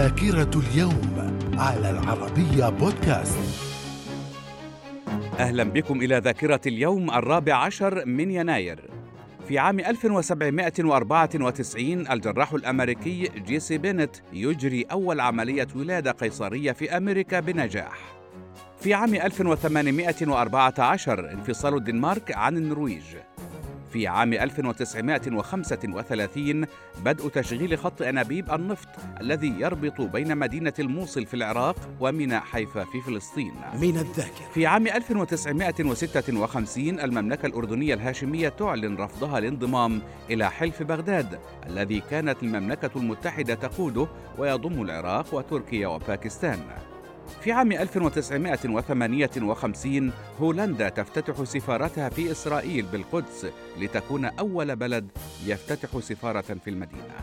ذاكرة اليوم على العربية بودكاست. أهلا بكم إلى ذاكرة اليوم الرابع عشر من يناير. في عام 1794 الجراح الأمريكي جيسي بينت يجري أول عملية ولادة قيصرية في أمريكا بنجاح. في عام 1814 انفصال الدنمارك عن النرويج. في عام 1935 بدء تشغيل خط أنابيب النفط الذي يربط بين مدينة الموصل في العراق وميناء حيفا في فلسطين. من الذاكرة. في عام 1956 المملكة الأردنية الهاشمية تعلن رفضها الانضمام إلى حلف بغداد الذي كانت المملكة المتحدة تقوده ويضم العراق وتركيا وباكستان. في عام 1958 هولندا تفتتح سفارتها في إسرائيل بالقدس لتكون أول بلد يفتتح سفارة في المدينة.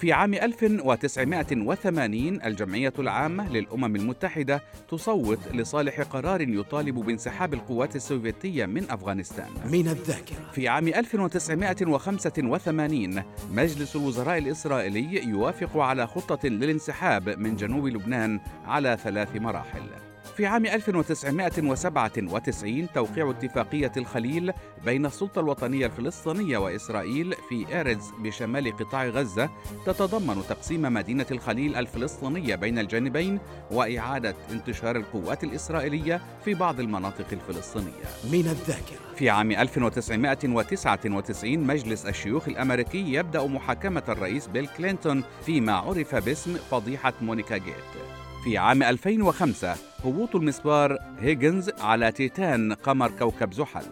في عام 1980 الجمعية العامة للأمم المتحدة تصوت لصالح قرار يطالب بانسحاب القوات السوفيتية من أفغانستان. من الذاكرة في عام 1985 مجلس الوزراء الإسرائيلي يوافق على خطة للانسحاب من جنوب لبنان على ثلاث مراحل. في عام 1997 توقيع اتفاقية الخليل بين السلطة الوطنية الفلسطينية وإسرائيل في إيرز بشمال قطاع غزة تتضمن تقسيم مدينة الخليل الفلسطينية بين الجانبين وإعادة انتشار القوات الإسرائيلية في بعض المناطق الفلسطينية. من الذاكرة في عام 1999 مجلس الشيوخ الأمريكي يبدأ محاكمة الرئيس بيل كلينتون فيما عرف باسم فضيحة مونيكا جيت. في عام 2005 هبوط المسبار هيجنز على تيتان قمر كوكب زحل.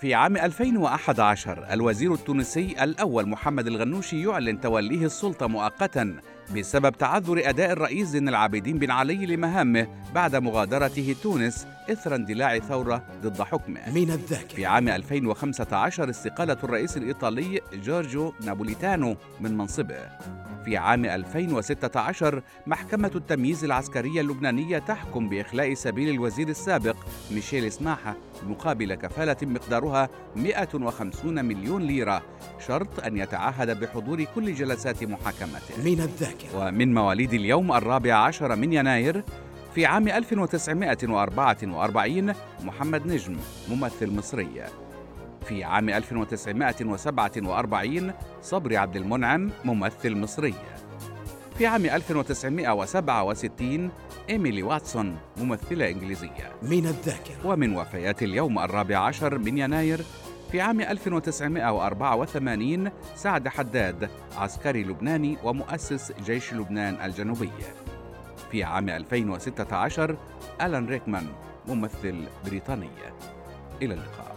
في عام 2011 الوزير التونسي الأول محمد الغنوشي يعلن توليه السلطة مؤقتا بسبب تعذر أداء الرئيس زين العابدين بن علي لمهامه بعد مغادرته تونس إثر اندلاع ثورة ضد حكمه. من الذاكرة. في عام 2015 استقالة الرئيس الإيطالي جورجو نابوليتانو من منصبه. في عام 2016 محكمة التمييز العسكرية اللبنانية تحكم بإخلاء سبيل الوزير السابق ميشيل سماحة مقابل كفالة مقدارها 150 مليون ليرة شرط أن يتعهد بحضور كل جلسات محاكمته. من الذاكرة. ومن مواليد اليوم الرابع عشر من يناير في عام 1944 محمد نجم ممثل مصري. في عام 1947 صبري عبد المنعم ممثل مصري. في عام 1967 إيميلي واتسون ممثلة إنجليزية. من الذاكرة. ومن وفيات اليوم الرابع عشر من يناير في عام 1984 سعد حداد عسكري لبناني ومؤسس جيش لبنان الجنوبي. في عام 2016 ألان ريكمان ممثل بريطاني. إلى اللقاء.